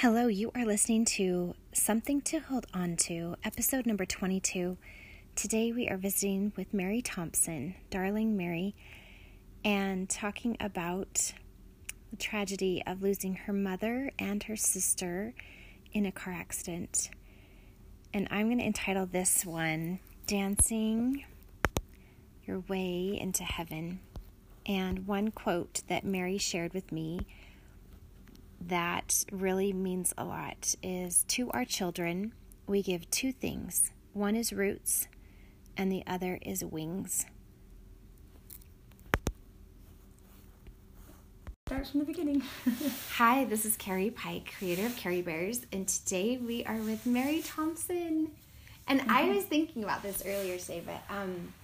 Hello, you are listening to Something to Hold On to, episode number 22. Today we are visiting with Mary Thompson, darling Mary, and talking about the tragedy of losing her mother and her sister in a car accident. And I'm going to entitle this one Dancing Your Way into Heaven. And one quote that Mary shared with me that really means a lot is to our children, we give two things one is roots, and the other is wings. Start from the beginning. Hi, this is Carrie Pike, creator of Carrie Bears, and today we are with Mary Thompson. And mm-hmm. I was thinking about this earlier today, but um,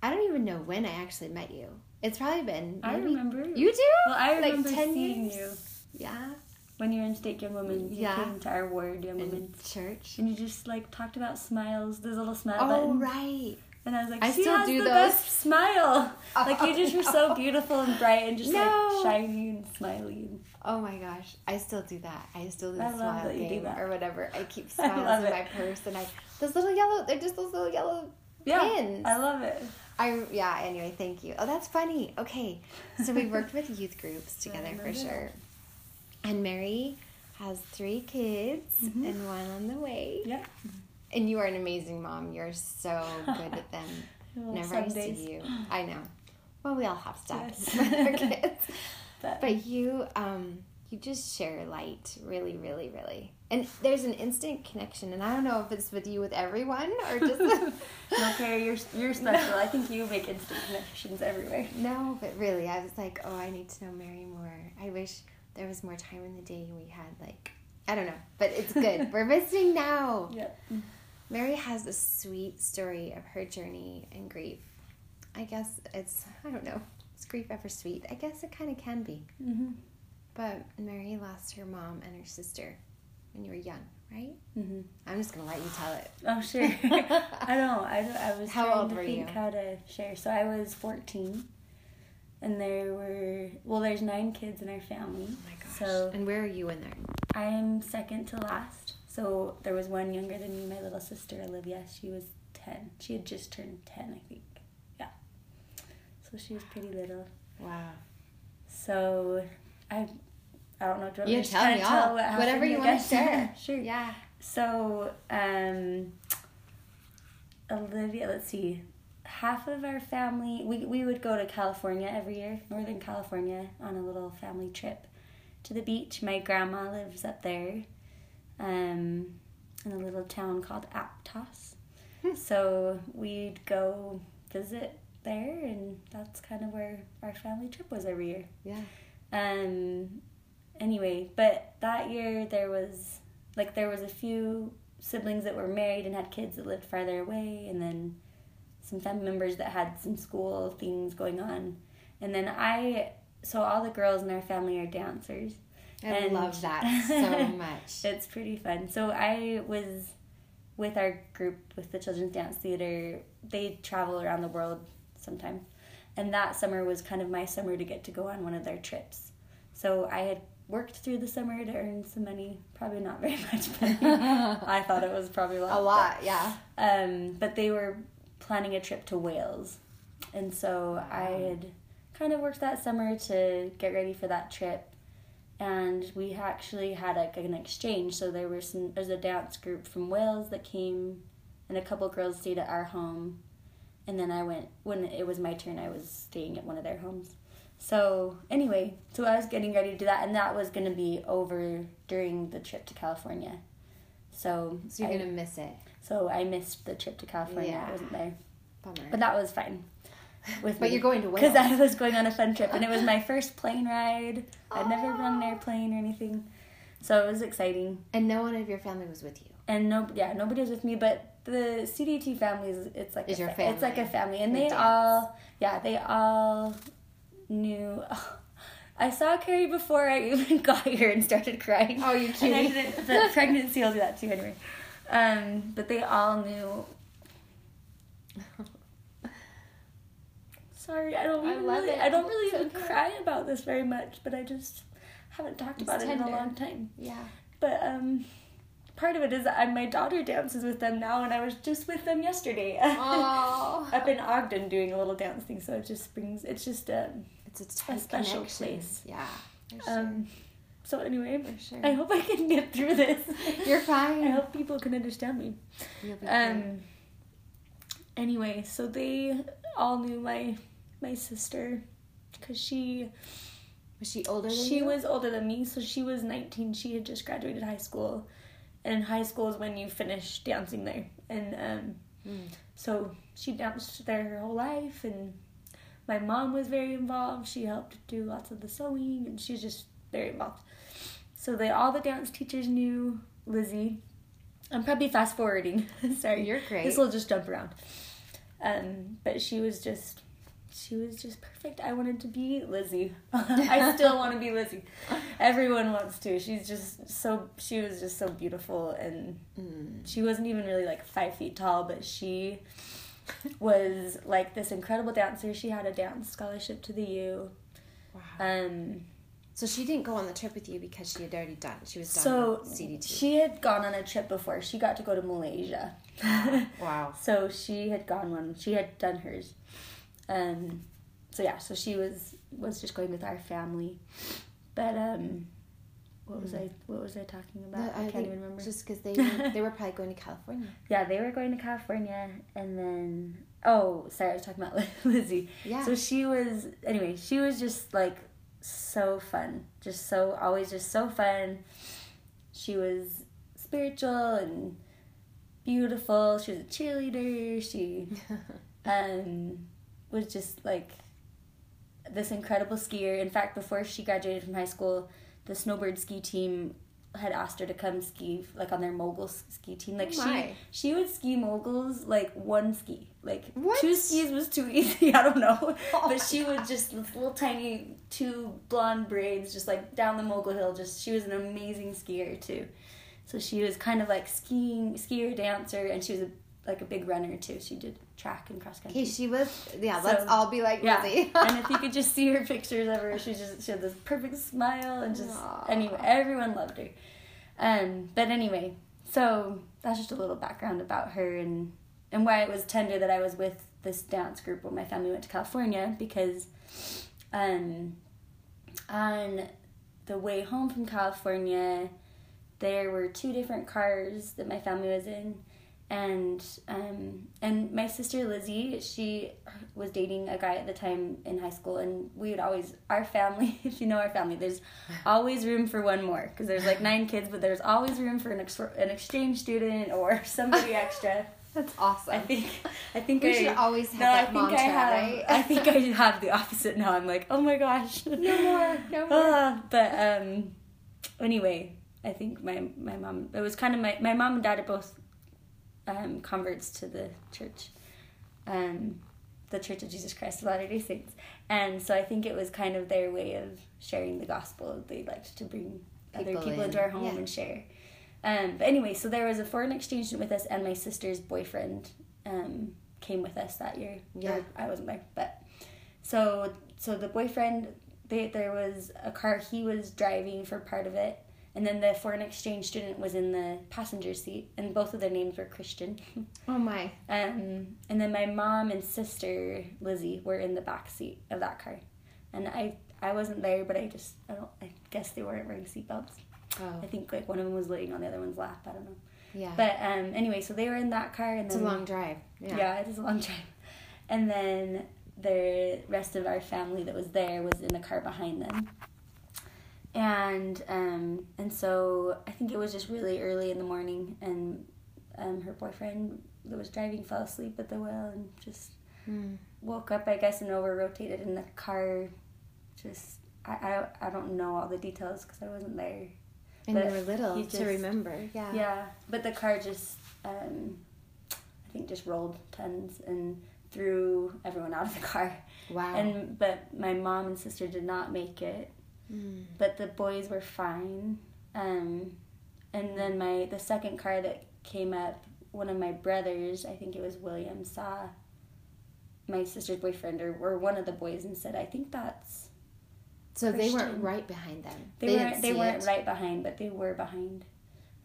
I don't even know when I actually met you. It's probably been. I remember. You do? Well, I remember like 10 seeing years? you. Yeah. When you were in State Young Women, you yeah. came to our ward Young Women church, and you just like talked about smiles. Those little smile oh, buttons. right. And I was like, I she still has do the those. best smile. Like you just were so beautiful and bright and just no. like shiny and smiley. Oh my gosh, I still do that. I still do the I smile game or whatever. I keep smiles in my purse and I those little yellow. They're just those little yellow yeah, pins. I love it. I yeah. Anyway, thank you. Oh, that's funny. Okay, so we worked with youth groups together for sure. And Mary has three kids mm-hmm. and one on the way. Yeah. And you are an amazing mom. You're so good at them. Whenever I see you, I know. Well, we all have stuff yes. with our kids, but, but you, um, you just share light, really, really, really. And there's an instant connection, and I don't know if it's with you with everyone or just. no, Carrie, you're you're special. No. I think you make instant connections everywhere. No, but really, I was like, oh, I need to know Mary more. I wish there was more time in the day we had like, I don't know, but it's good. We're visiting now. Yeah. Mary has a sweet story of her journey and grief. I guess it's I don't know. Is grief ever sweet? I guess it kind of can be. Mm-hmm. But Mary lost her mom and her sister when you were young, right? Mm-hmm. I'm just gonna let you tell it. Oh sure. I don't. I I was how trying old to were think you? How to share? So I was 14, and there were well, there's nine kids in our family. Oh my gosh. So and where are you in there? I am second to last. So there was one younger than me, my little sister Olivia. She was 10. She had just turned 10, I think. Yeah. So she was pretty little. Wow. So I I don't know. Do you, you tell me all. What Whatever you want to share. sure. Yeah. So, um, Olivia, let's see. Half of our family, we, we would go to California every year, Northern California, on a little family trip to the beach. My grandma lives up there um, in a little town called Aptos. Hmm. so we'd go visit there, and that's kind of where our family trip was every year. Yeah. Um, anyway, but that year there was like there was a few siblings that were married and had kids that lived farther away, and then some family members that had some school things going on, and then I. So all the girls in our family are dancers. I and love that so much. it's pretty fun. So I was with our group with the Children's Dance Theater. They travel around the world sometimes. And that summer was kind of my summer to get to go on one of their trips. So I had worked through the summer to earn some money. Probably not very much money. I thought it was probably a lot. A lot, but, yeah. Um, but they were planning a trip to Wales, and so I had kind of worked that summer to get ready for that trip. And we actually had like an exchange. So there were some. There's a dance group from Wales that came, and a couple girls stayed at our home, and then I went when it was my turn. I was staying at one of their homes so anyway, so I was getting ready to do that, and that was gonna be over during the trip to California. So, so you're I, gonna miss it. So I missed the trip to California. Yeah. I wasn't there. Bummer. But that was fine. With but me. you're going to win. because I was going on a fun trip, and it was my first plane ride. I'd never run an airplane or anything, so it was exciting. And no one of your family was with you. And no, yeah, nobody was with me. But the CDT family is it's like is a your family. It's like a family, and they, they all yeah they all knew. Oh, I saw Carrie before I even got here and started crying. Oh, you kidding? the pregnancy will do that too anyway. Um, but they all knew. Sorry, I don't. I really, it. I don't really even cry about this very much, but I just haven't talked It's about it in a long time. Yeah. But um, part of it is that I, my daughter dances with them now, and I was just with them yesterday Oh. up in Ogden doing a little dance thing. So it just brings it's just um It's a, tight special connection. place. Yeah. For sure. um. So anyway, sure. I hope I can get through this. You're fine. I hope people can understand me. Um. Anyway, so they all knew my my sister because she. Was she older than she you? was older than me, so she was 19. She had just graduated high school. And high school is when you finish dancing there. And um, Mm. so she danced there her whole life. And my mom was very involved. She helped do lots of the sewing, and she's just very involved. So they all the dance teachers knew Lizzie. I'm probably fast forwarding. Sorry, You're great. This will just jump around. Um, but she was just, she was just perfect. I wanted to be Lizzie. I still want to be Lizzie. Everyone wants to. She's just so. She was just so beautiful, and Mm. she wasn't even really like five feet tall, but she was like this incredible dancer. She had a dance scholarship to the U. Wow. Um, So she didn't go on the trip with you because she had already done. She was done so with CDT. she had gone on a trip before. She got to go to Malaysia. wow. So she had gone one. She had done hers. Um, so yeah, so she was was just going with our family, but um, what was I what was I talking about? No, I, can't even remember. Just because they were, they were probably going to California. Yeah, they were going to California, and then oh, sorry, I was talking about Lizzie. Yeah. So she was anyway. She was just like so fun, just so always just so fun. She was spiritual and beautiful. She was a cheerleader. She um was just like this incredible skier. In fact, before she graduated from high school, the snowbird ski team had asked her to come ski like on their mogul ski team. Like Oh she she would ski moguls like one ski. Like What? two skis was too easy. I don't know. Oh but she would just with little tiny two blonde braids just like down the mogul hill. Just she was an amazing skier too. So she was kind of like skiing skier dancer and she was a, like a big runner too. She did track and cross country. Okay, she was. Yeah, So- let's all be like Yeah, Lizzie. and if you could just see her pictures of her, she just she had this perfect smile and just Aw. anyway, everyone loved her. Um, but anyway, so that's just a little background about her and and why it was tender that I was with this dance group when my family went to California because, um, on the way home from California, there were two different cars that my family was in and um and my sister Lizzie she was dating a guy at the time in high school and we would always our family if you know our family there's always room for one more because there's like nine kids but there's always room for an ex- an exchange student or somebody extra That's awesome. I think I think we I should always have no, I that think mantra, I have right? I think I have the opposite now I'm like oh my gosh no more, no more. Ah, but um, anyway, I think my my mom. It was kind of my my mom and dad are both um, converts to the church, um, the Church of Jesus Christ of Latter Day Saints, and so I think it was kind of their way of sharing the gospel. They liked to bring other People people in, into our home yeah. and share. Um, but anyway, so there was a foreign exchange student with us, and my sister's boyfriend um, came with us that year. Yeah. Or I wasn't there, but so so the boyfriend they, there was a car he was driving for part of it and then the foreign exchange student was in the passenger seat and both of their names were christian Oh my. um, and then my mom and sister lizzie were in the back seat of that car and i i wasn't there but i just i don't i guess they weren't wearing seatbelts Oh, i think like one of them was laying on the other one's lap i don't know yeah. but um anyway so they were in that car and it's a long drive. Yeah. yeah. it is a long drive. And then the rest of our family that was there was in the car behind them. And um and so I think it was just really early in the morning and um her boyfriend that was driving fell asleep at the wheel and just Hmm. woke up I guess and over rotated in the car just I, I, I don't know all the details because I wasn't there. And But you were little he to remember. Yeah. Yeah, but the car just, um, I think, just rolled tons and threw everyone out of the car. Wow. And but my mom and sister did not make it, Mm. but the boys were fine. Um, and then my the second car that came up, one of my brothers, I think it was William, saw my sister's boyfriend or, or one of the boys and said, "I think that's." So they weren't right behind them. They, didn't weren't. They weren't it. right behind, but they were behind.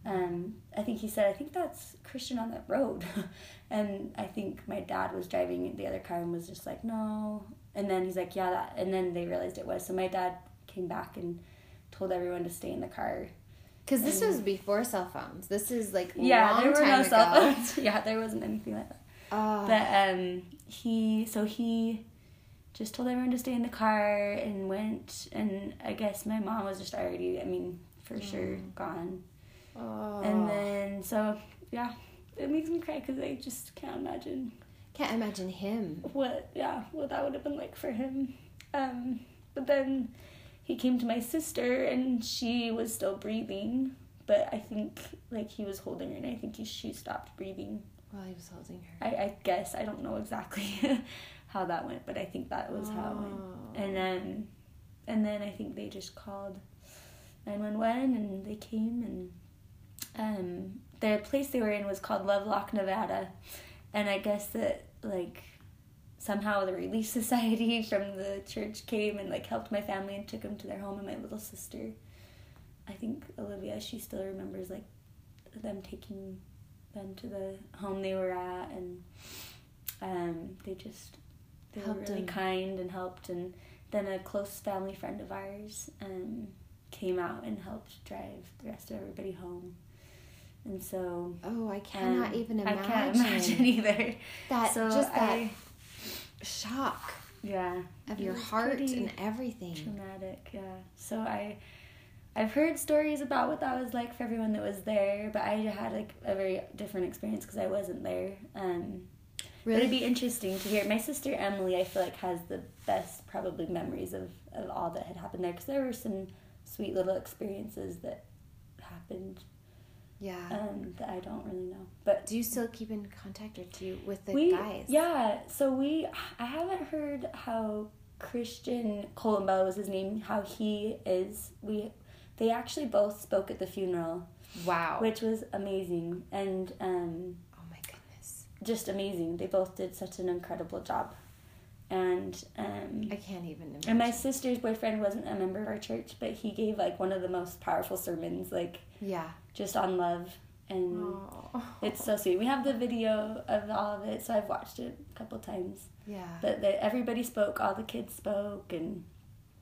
Um, I think he said, "I think that's Christian on that road," and I think my dad was driving the other car and was just like, "No," and then he's like, "Yeah," that, and then they realized it was. So my dad came back and told everyone to stay in the car. Because this was before cell phones. This is like Yeah, there were no ago. cell phones. yeah, there wasn't anything like that. Oh. But um, he so he just told everyone to stay in the car and went, and I guess my mom was just already, I mean, for sure gone. oh. And then so yeah, it makes me cry because I just can't imagine can't imagine him. what yeah what that would have been like for him. Um, but then he came to my sister and she was still breathing, but I think like he was holding her and I think he, she stopped breathing. While he was holding her. I, I guess I don't know exactly how that went, but I think that was how it went. Oh. And then and then I think they just called nine one one and they came and um the place they were in was called Lovelock, Nevada. And I guess that like somehow the Relief Society from the church came and like helped my family and took them to their home and my little sister. I think Olivia, she still remembers like them taking them to the home they were at and um they just they Helped were really them. kind and helped and then a close family friend of ours um came out and helped drive the rest of everybody home. And so Oh, I cannot um, even I imagine. can't imagine either. that So just that I- shock Yeah. of your heart and everything. traumatic, yeah. So I I've heard stories about what that was like for everyone that was there, but I had like a very different experience because I wasn't there. Um, But it'd be interesting to hear. My sister Emily, I feel like, has the best probably memories of, of all that had happened there because there were some sweet little experiences that happened Yeah. um, I don't really know. But do you still keep in contact or do you with the we, guys? yeah. So we, I haven't heard how Christian Columbell was his name, how he is. We, they actually both spoke at the funeral, Wow. which was amazing and um, oh my goodness. just amazing. They both did such an incredible job, and um, I can't even imagine. And my sister's boyfriend wasn't a member of our church, but he gave like one of the most powerful sermons, like yeah. just on love, and Oh. it's so sweet. We have the video of all of it, so I've watched it a couple times. yeah. But the, everybody spoke, all the kids spoke, and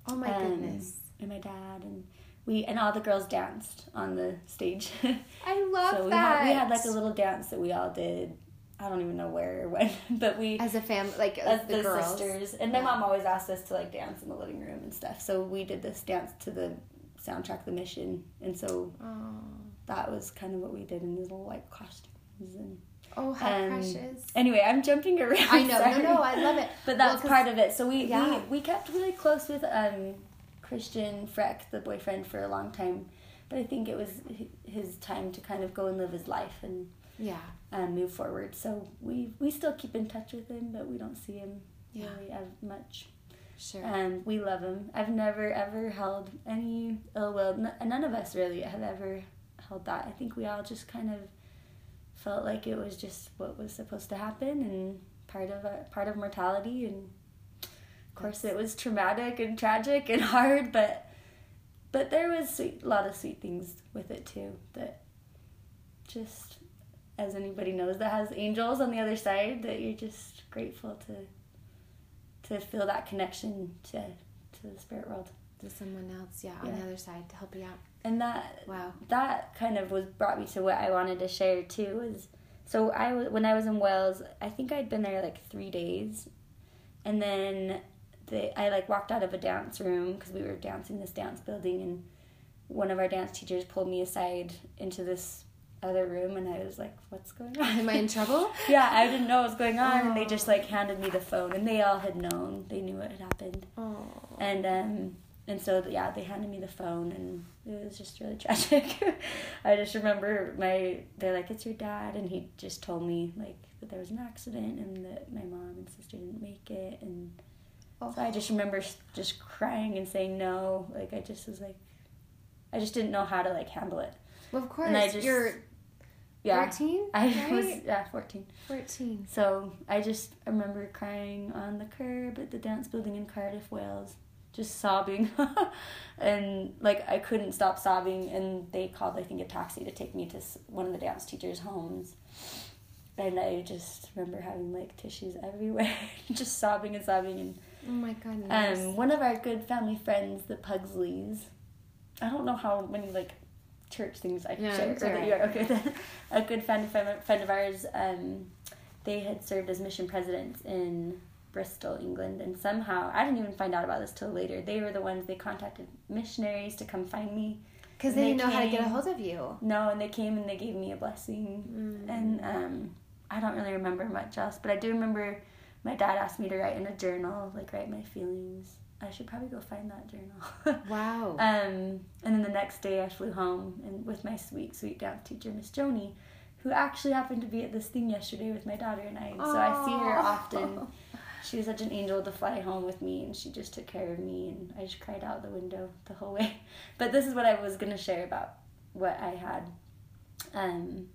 oh my um, goodness. and my dad, and we and all the girls danced on the stage. I love that. so we that. had we had like a little dance that we all did. I don't even know where or when, but we as a family, like as the, the, girls. sisters. And my Yeah. mom always asked us to like dance in the living room and stuff. So we did this dance to the soundtrack, The Mission, and so Oh. that was kind of what we did in these little white costumes. And Oh, how Um, precious. anyway, I'm jumping around. I know. sorry. No, no, I love it. But Well, that's 'cause- part of it. So we, Yeah. we we kept really close with um, Christian Freck, the boyfriend, for a long time. But I think it was his time to kind of go and live his life and Yeah. Um, move forward. So we we still keep in touch with him, but we don't see him Yeah. really as much. Sure. And we love him. I've never ever held any ill will. N- none of us really have ever held that. I think we all just kind of felt like it was just what was supposed to happen and part of our, part of mortality. And of course, it was traumatic and tragic and hard, but but there was a lot of sweet things with it too. That just as anybody knows that has angels on the other side, that you're just grateful to to feel that connection to to the spirit world to someone else, yeah, on the other side to help you out. and that Wow. that kind of was brought me to what I wanted to share too was so I when I was in Wales I think I'd been there like three days and then they I like walked out of a dance room because we were dancing this dance building and one of our dance teachers pulled me aside into this other room and I was like what's going on Am I in trouble? yeah I didn't know what was going on and they Oh. just like handed me the phone and they all had known they knew what had happened Oh. and um and so yeah they handed me the phone and it was just really tragic i just remember my they're like it's your dad and he just told me like that there was an accident and that my mom and sister didn't make it and Oh. so i just remember just crying and saying no like i just was like i just didn't know how to like handle it Well, of course. And I just- You're yeah 14? i right? was yeah 14 14. so i just remember crying on the curb at the dance building in cardiff wales just sobbing. and like I couldn't stop sobbing and they called I think a taxi to take me to one of the dance teachers' homes. And I just remember having like tissues everywhere, just sobbing and sobbing and Oh my goodness. Um one of our good family friends, the Pugsleys. I don't know how many like church things I share. it's or that alright. you are okay. a good friend friend of ours, um, they had served as mission presidents in Bristol, England, and somehow I didn't even find out about this till later. They were the ones they contacted missionaries to come find me. Because they they didn't know how to get a hold of you. No, and they came and they gave me a blessing, Mm. and um, I don't really remember much else, but I do remember my dad asked me to write in a journal, like write my feelings. I should probably go find that journal. Wow. Um, and then the next day I flew home and with my sweet, sweet dance teacher, Miss Joni, who actually happened to be at this thing yesterday with my daughter and I. So I see her often. She was such an angel to fly home with me and she just took care of me and I just cried out the window the whole way. But this is what I was gonna share about what I had um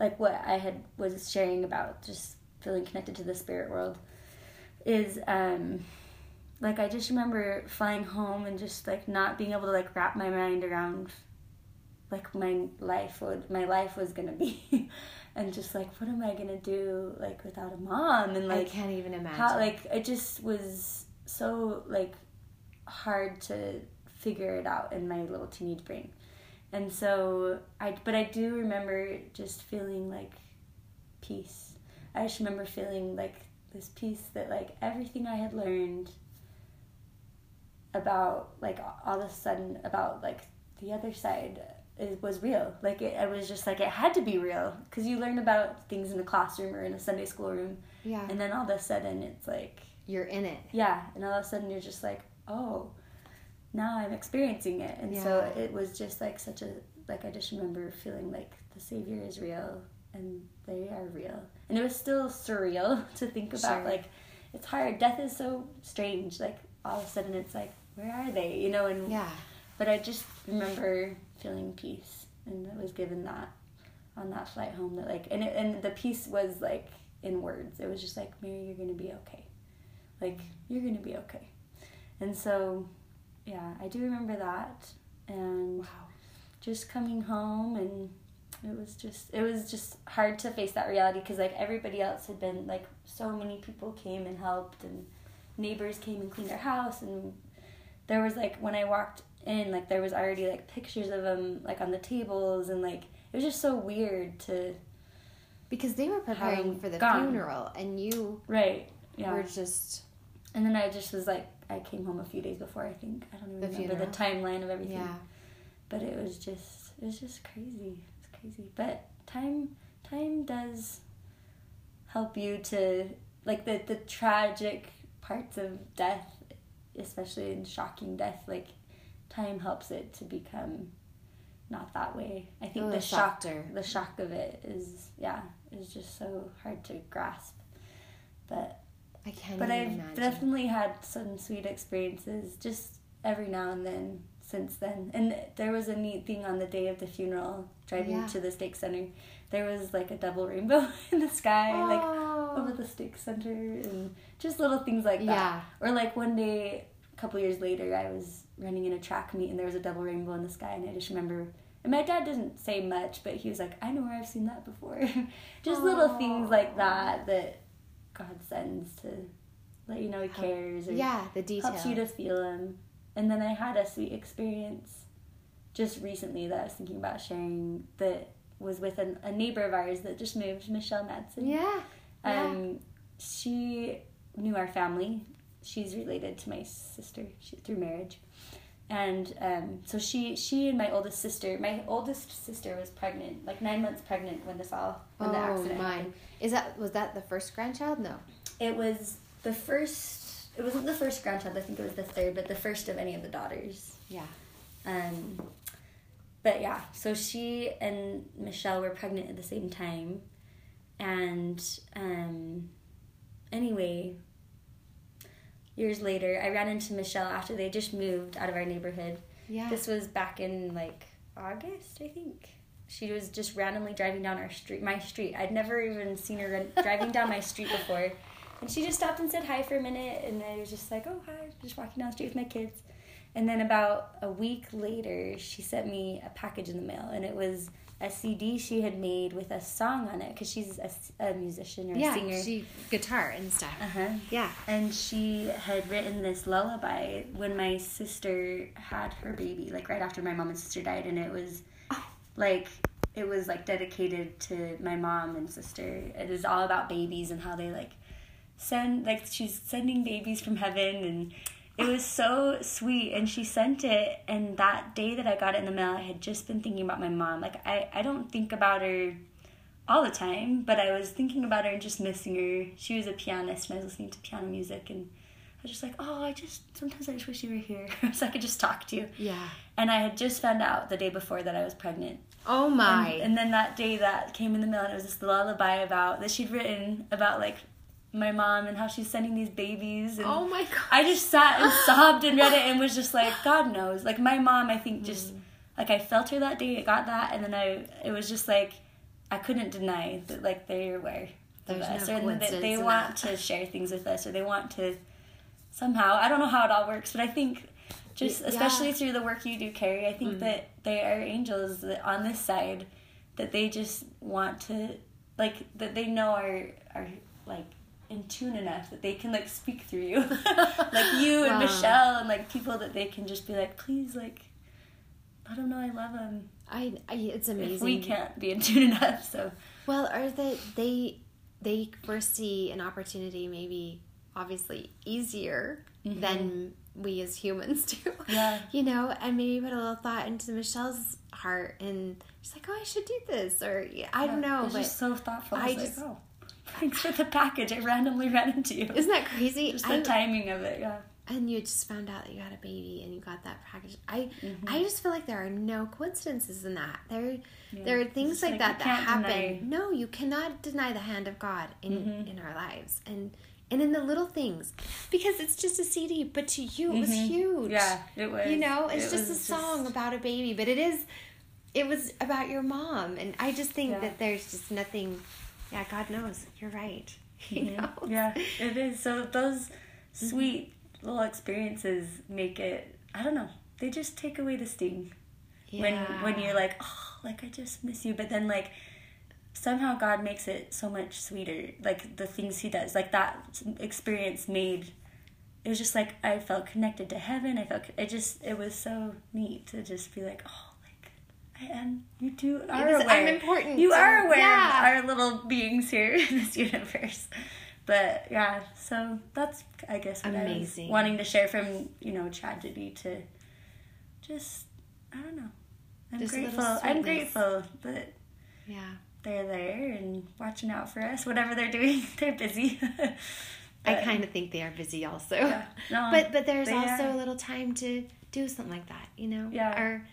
like what I had was sharing about just feeling connected to the spirit world is um like I just remember flying home and just like not being able to like wrap my mind around like my life would my life was gonna be. And just like what am I gonna do like without a mom? And like I can't even imagine. how like it just was so like hard to figure it out in my little teenage brain. And so i but i do remember just feeling like peace. I just remember feeling like this peace that like everything i had learned about like all of a sudden about like the other side it was real. Like it, it was just like it had to be real. Because you learn about things in a classroom or in a sunday school room yeah. and then all of a sudden it's like You're in it. yeah and all of a sudden you're just like oh now i'm experiencing it. And so it was just like such a like i just remember feeling like the savior is real and they are real. And it was still surreal to think about Sure. like it's hard. Death is so strange. Like all of a sudden it's like where are they you know and Yeah. but i just remember feeling peace and i was given that on that flight home that like and it, and the peace was like in words it was just like mary you're gonna be okay like you're gonna be okay and so yeah i do remember that and Wow. just coming home and it was just it was just hard to face that reality because like everybody else had been like so many people came and helped and neighbors came and cleaned our house and there was like when i walked in like there was already like pictures of them like on the tables and like it was just so weird to Because they were preparing for the gone. funeral, and you right yeah. were just and then i just was like i came home a few days before i think. I don't even The remember the timeline of everything. Yeah. but it was just it was just crazy. It's crazy. But time time does help you to like the the tragic parts of death especially in shocking death like time helps it to become not that way i think A the little shock the shock of it is yeah is just so hard to grasp but I can't but I've imagine. definitely had some sweet experiences just every now and then since then. And there was a neat thing on the day of the funeral, driving Yeah. to the stake center. There was like a double rainbow in the sky, like Oh. Over the stake center, and just little things like that. yeah. Or like one day, a couple years later, I was running in a track meet and there was a double rainbow in the sky, and I just remember. And my dad didn't say much, but he was like, "I know where I've seen that before." just little things like that that God sends to let you know He cares or Yeah, the detail. helps you to feel Him. And then I had a sweet experience just recently that I was thinking about sharing that was with an, a neighbor of ours that just moved, Michelle Madsen. yeah. Yeah. Um, she knew our family. She's related to my sister she, through marriage, and um, so she she and my oldest sister. My oldest sister was pregnant, like nine months pregnant when this all when the oh accident my! happened. Is that was that the first grandchild? No. It was the first. It wasn't the first grandchild. I think it was the third, but the first of any of the daughters. Yeah. Um, but yeah, so she and Michelle were pregnant at the same time, and um, anyway, years later, I ran into Michelle after they just moved out of our neighborhood. Yeah. This was back in like August, I think. She was just randomly driving down our street, my street. I'd never even seen her run, driving down my street before, And she just stopped and said hi for a minute, and I was just like, oh, hi, just walking down the street with my kids. And then about a week later, she sent me a package in the mail, and it was a CD she had made with a song on it because she's a, a, musician or yeah, a singer. she guitar and stuff. Uh huh. Yeah. And she had written this lullaby when my sister had her baby, like right after my mom and sister died, and it was Oh. like it was like dedicated to my mom and sister. It is all about babies and how they like send like she's sending babies from heaven and it was so sweet and she sent it and that day that I got it in the mail I had just been thinking about my mom. Like I, I don't think about her all the time, but I was thinking about her and just missing her. She was a pianist and I was listening to piano music and I was just like, Oh, I just sometimes I just wish you were here so I could just talk to you. Yeah. And I had just found out the day before that I was pregnant. Oh my. And, and then that day that came in the mail and it was this lullaby about that she'd written about like my mom and how she's sending these babies and oh my god. I just sat and sobbed and read it and was just like, God knows. Like my mom, I think just like I felt her that day. I got that, and then I it was just like I couldn't deny that like they're aware of There's us no or that they want that. to share things with us or they want to somehow. I don't know how it all works, but I think just especially yeah. through the work you do, Carrie. I think Mm. that they are angels that on this side that they just want to like that they know are are like in tune enough that they can like speak through you like you and Wow. michelle and like people that they can just be like please like let them know i love them I, I it's amazing. if we can't be in tune enough so Well, or that they they foresee an opportunity maybe obviously easier than we as humans do. Mm-hmm. Yeah. You know, and maybe put a little thought into Michelle's heart and she's like, Oh, I should do this or yeah, I don't know, but so thoughtful I I just- like, oh thanks for the package i randomly ran into you isn't that crazy? just the I- timing of it yeah and you just found out that you had a baby and you got that package. I Mm-hmm. I just feel like there are no coincidences in that. There there are things It's like, like that that happen. deny- Mm-hmm. No, you cannot deny the hand of God in in our lives and and in the little things because it's just a CD, but to you it was huge. Mm-hmm. yeah it was You know, it's it just a song about a baby, but it is it was about your mom and I just think Yeah. that there's just nothing yeah, God knows. You're right. You know? Mm-hmm. yeah it is so those sweet little experiences make it i don't know they just take away the sting Yeah. when when you're like oh like i just miss you but then like somehow god makes it so much sweeter like the things he does like that experience made it was just like i felt connected to heaven i felt it just it was so neat to just be like oh like i am you two are Because aware I'm important you are aware yeah. of our little beings here in this universe but yeah so that's i guess what Amazing. I was wanting to share from you know tragedy to just i don't know i'm Just grateful i'm grateful that Yeah. they're there and watching out for us whatever they're doing they're busy I kind of think they are busy also. yeah, no, But but there's also are. a little time to do something like that, you know? Yeah. Or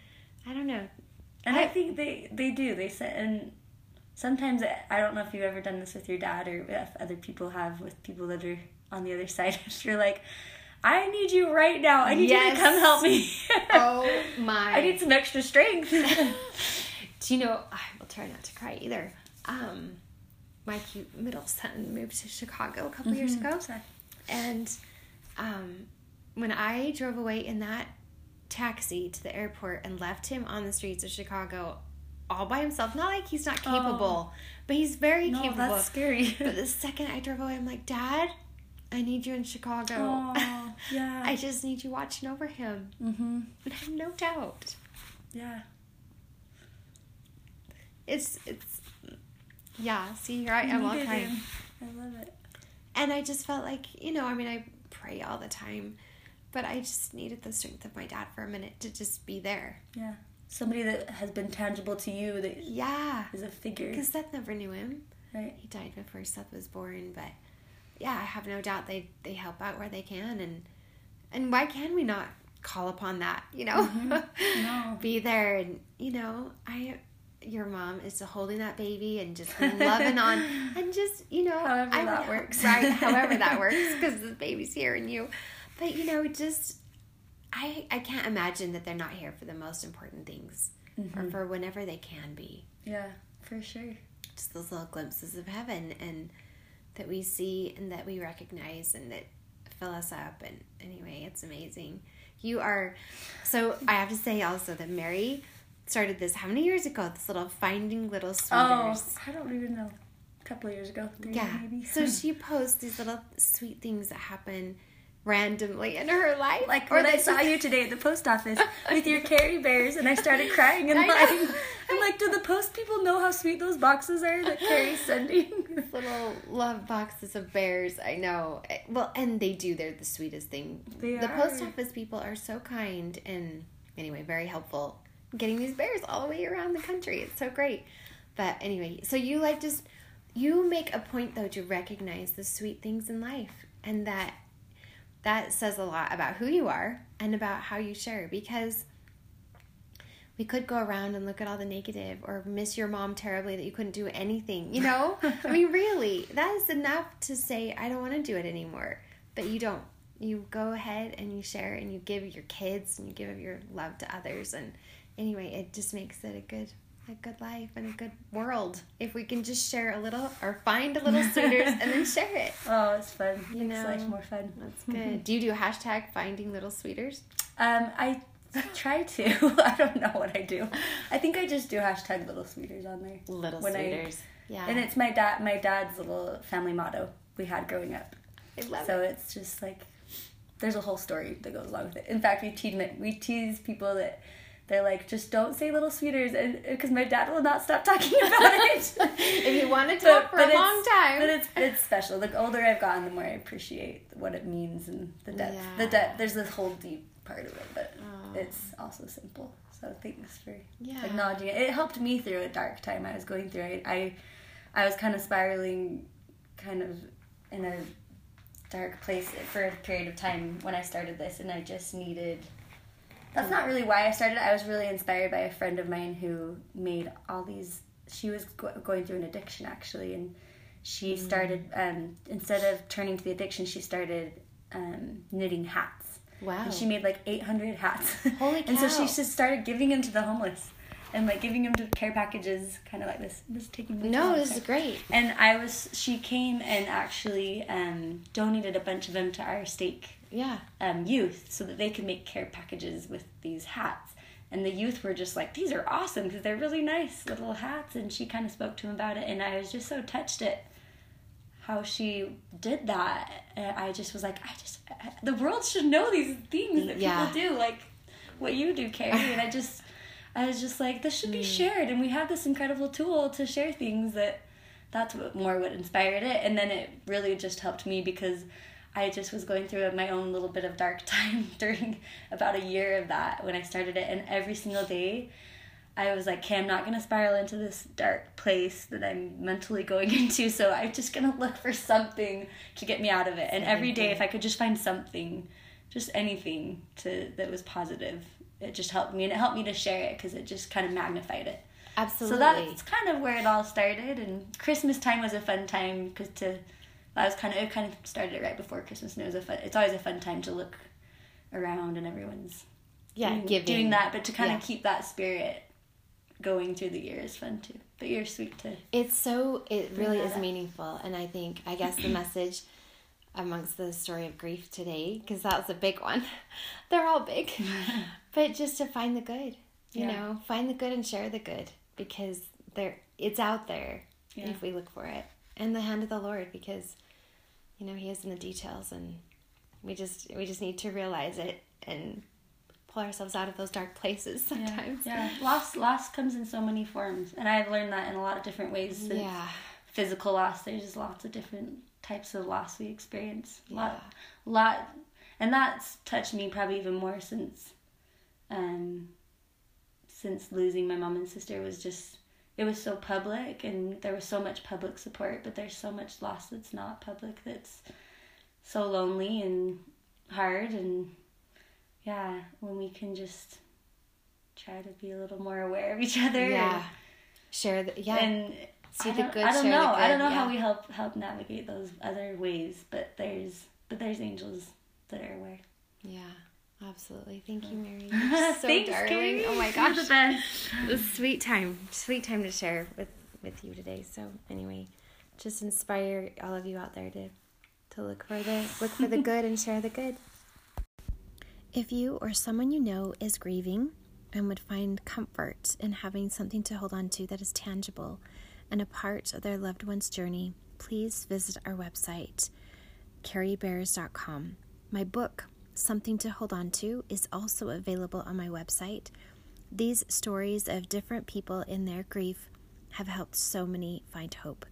I don't know. And I, I- think they they do. They say, and sometimes I don't know if you've ever done this with your dad or if other people have with people that are on the other side. If you're like, I need you right now. I need you to come help me. Oh my. I need some extra strength. Do you know I will try not to cry either. Um my cute middle son moved to Chicago a couple years ago. And um, when I drove away in that taxi to the airport and left him on the streets of Chicago all by himself, not like he's not capable, but he's very No, capable. that's scary. But the second I drove away, I'm like, Dad, I need you in Chicago. Aw, yeah. I just need you watching over him. mm-hmm. And I have no doubt. Yeah. It's it's yeah. See, here I am all crying. him. I love it. And I just felt like, you know, I mean, I pray all the time, but I just needed the strength of my dad for a minute to just be there. Yeah. Somebody that has been tangible to you that Yeah. is a figure. Because Seth never knew him. Right. He died before Seth was born, but yeah, I have no doubt they, they help out where they can. And, and why can we not call upon that, you know? Mm-hmm. No. be there and, you know, I, your mom is holding that baby and just loving on and just, you know, However I that would- works. Right. However that works because the baby's here and you, but you know, just, I, I can't imagine that they're not here for the most important things or mm-hmm. for whenever they can be Yeah, for sure. just those little glimpses of heaven and that we see and that we recognize and that fill us up. And anyway, it's amazing. You are so. I have to say also that Mary started this how many years ago? This little finding little sweeters. Oh, I don't even know. A couple of years ago, yeah. maybe. So she posts these little sweet things that happen randomly in her life. Like Or when I saw you today at the post office with your Carrie Bears, and I started crying and laughing. I'm like, do the post people know how sweet those boxes are that Carrie's sending? These little love boxes of bears. I know. Eh, Well, and they do. They're the sweetest thing. They the post office people are so kind and anyway, very helpful. Getting these bears all the way around the country. It's so great. But anyway, so you like just you make a point though to recognize the sweet things in life and that that says a lot about who you are and about how you share because we could go around and look at all the negative or miss your mom terribly that you couldn't do anything, you know? I mean, really, that is enough to say, I don't want to do it anymore. But you don't. You go ahead and you share and you give your kids and you give your love to others. And anyway, it just makes it a good. A good life and a good world if we can just share a little or find a little sweeters and then share it. Oh, it's fun. You Makes know. life more fun. That's good. Do you do hashtag finding little sweeters? Um, I try to. I don't know what I do. I think I just do hashtag little sweeters on there. Little When I- yeah. And it's my dad my dad's little family motto we had growing up. I love So it. it's just like there's a whole story that goes along with it. In fact, we tease we tease people that they're like just don't say little sweeters and uh, because my dad will not stop talking about it. if you want to talk for a long time. But it's it's special. The older I've gotten, the more I appreciate what it means and the depth. The depth. There's this whole deep part of it, but Aw. it's also simple. So thanks for Yeah. acknowledging it. It helped me through a dark time I was going through. I I, I was kind of spiraling, kind of in a dark place for a period of time when I started this, and I just needed. That's not really why I started. I was really inspired by a friend of mine who made all these. She was go- going through an addiction actually, and she Mm. started um, instead of turning to the addiction, she started um, knitting hats. Wow. And she made like 800 hats. Holy cow! And so she just started giving them to the homeless, and like giving them to care packages, kind of like this. This taking. no, this is great. And I was, she came and actually um, donated a bunch of them to our stake Yeah. um, youth so that they could make care packages with these hats. And the youth were just like, these are awesome because they're really nice little hats. And she kind of spoke to him about it. And I was just so touched at how she did that. And I just was like, I just, I, the world should know these things that Yeah. people do, like what you do, Carrie. And I just, I was just like, this should be shared. And we have this incredible tool to share things that that's what more what inspired it and then it really just helped me because i just was going through my own little bit of dark time during about a year of that when i started it and every single day i was like okay i'm not going to spiral into this dark place that i'm mentally going into so i'm just going to look for something to get me out of it. And every day if i could just find something just anything to that was positive it just helped me and it helped me to share it because it just kind of magnified it. Absolutely. so that's kind of where it all started, and Christmas time was a fun time because to I was kind of it kind of started it right before Christmas, and it was a fun. It's always a fun time to look around and everyone's yeah, doing, giving. doing that, but to kind Yeah. of keep that spirit going through the year is fun too. But you're sweet too. It's so it really is up. meaningful, and I think I guess the message amongst the story of grief today, because that was a big one. They're all big, but just to find the good, you Yeah. know, find the good and share the good because there it's out there Yeah. if we look for it, and the hand of the Lord because you know He is in the details, and we just we just need to realize it and pull ourselves out of those dark places sometimes. Yeah, loss loss comes in so many forms, and I've learned that in a lot of different ways. Since Yeah. physical loss, there's just lots of different types of loss we experience. Lot, Yeah. lot, and that's touched me probably even more since, um, since losing my mom and sister was just it was so public and there was so much public support, but there's so much loss that's not public that's so lonely and hard and yeah, when we can just try to be a little more aware of each other. Yeah. Share the yeah. And See the good, I don't know. I don't know how we help help navigate those other ways, but there's but there's angels that are aware. Yeah, absolutely. Thank you, Mary. You're so Thanks, darling. Carrie. Oh my You're gosh. the best. It was sweet time. Sweet time to share with with you today. So anyway, just inspire all of you out there to to look for the look for the good and share the good. If you or someone you know is grieving and would find comfort in having something to hold on to that is tangible and a part of their loved one's journey, please visit our website, carriebears.com. My book, Something to Hold On To, is also available on my website. These stories of different people in their grief have helped so many find hope.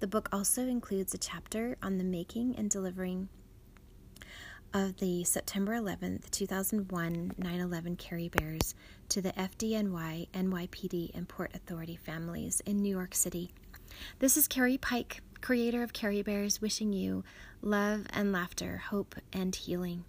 The book also includes a chapter on the making and delivering of the September 11th, 2001 9 11 Carrie Bears to the FDNY, NYPD, and Port Authority families in New York City. This is Carrie Pike, creator of Carrie Bears, wishing you love and laughter, hope and healing.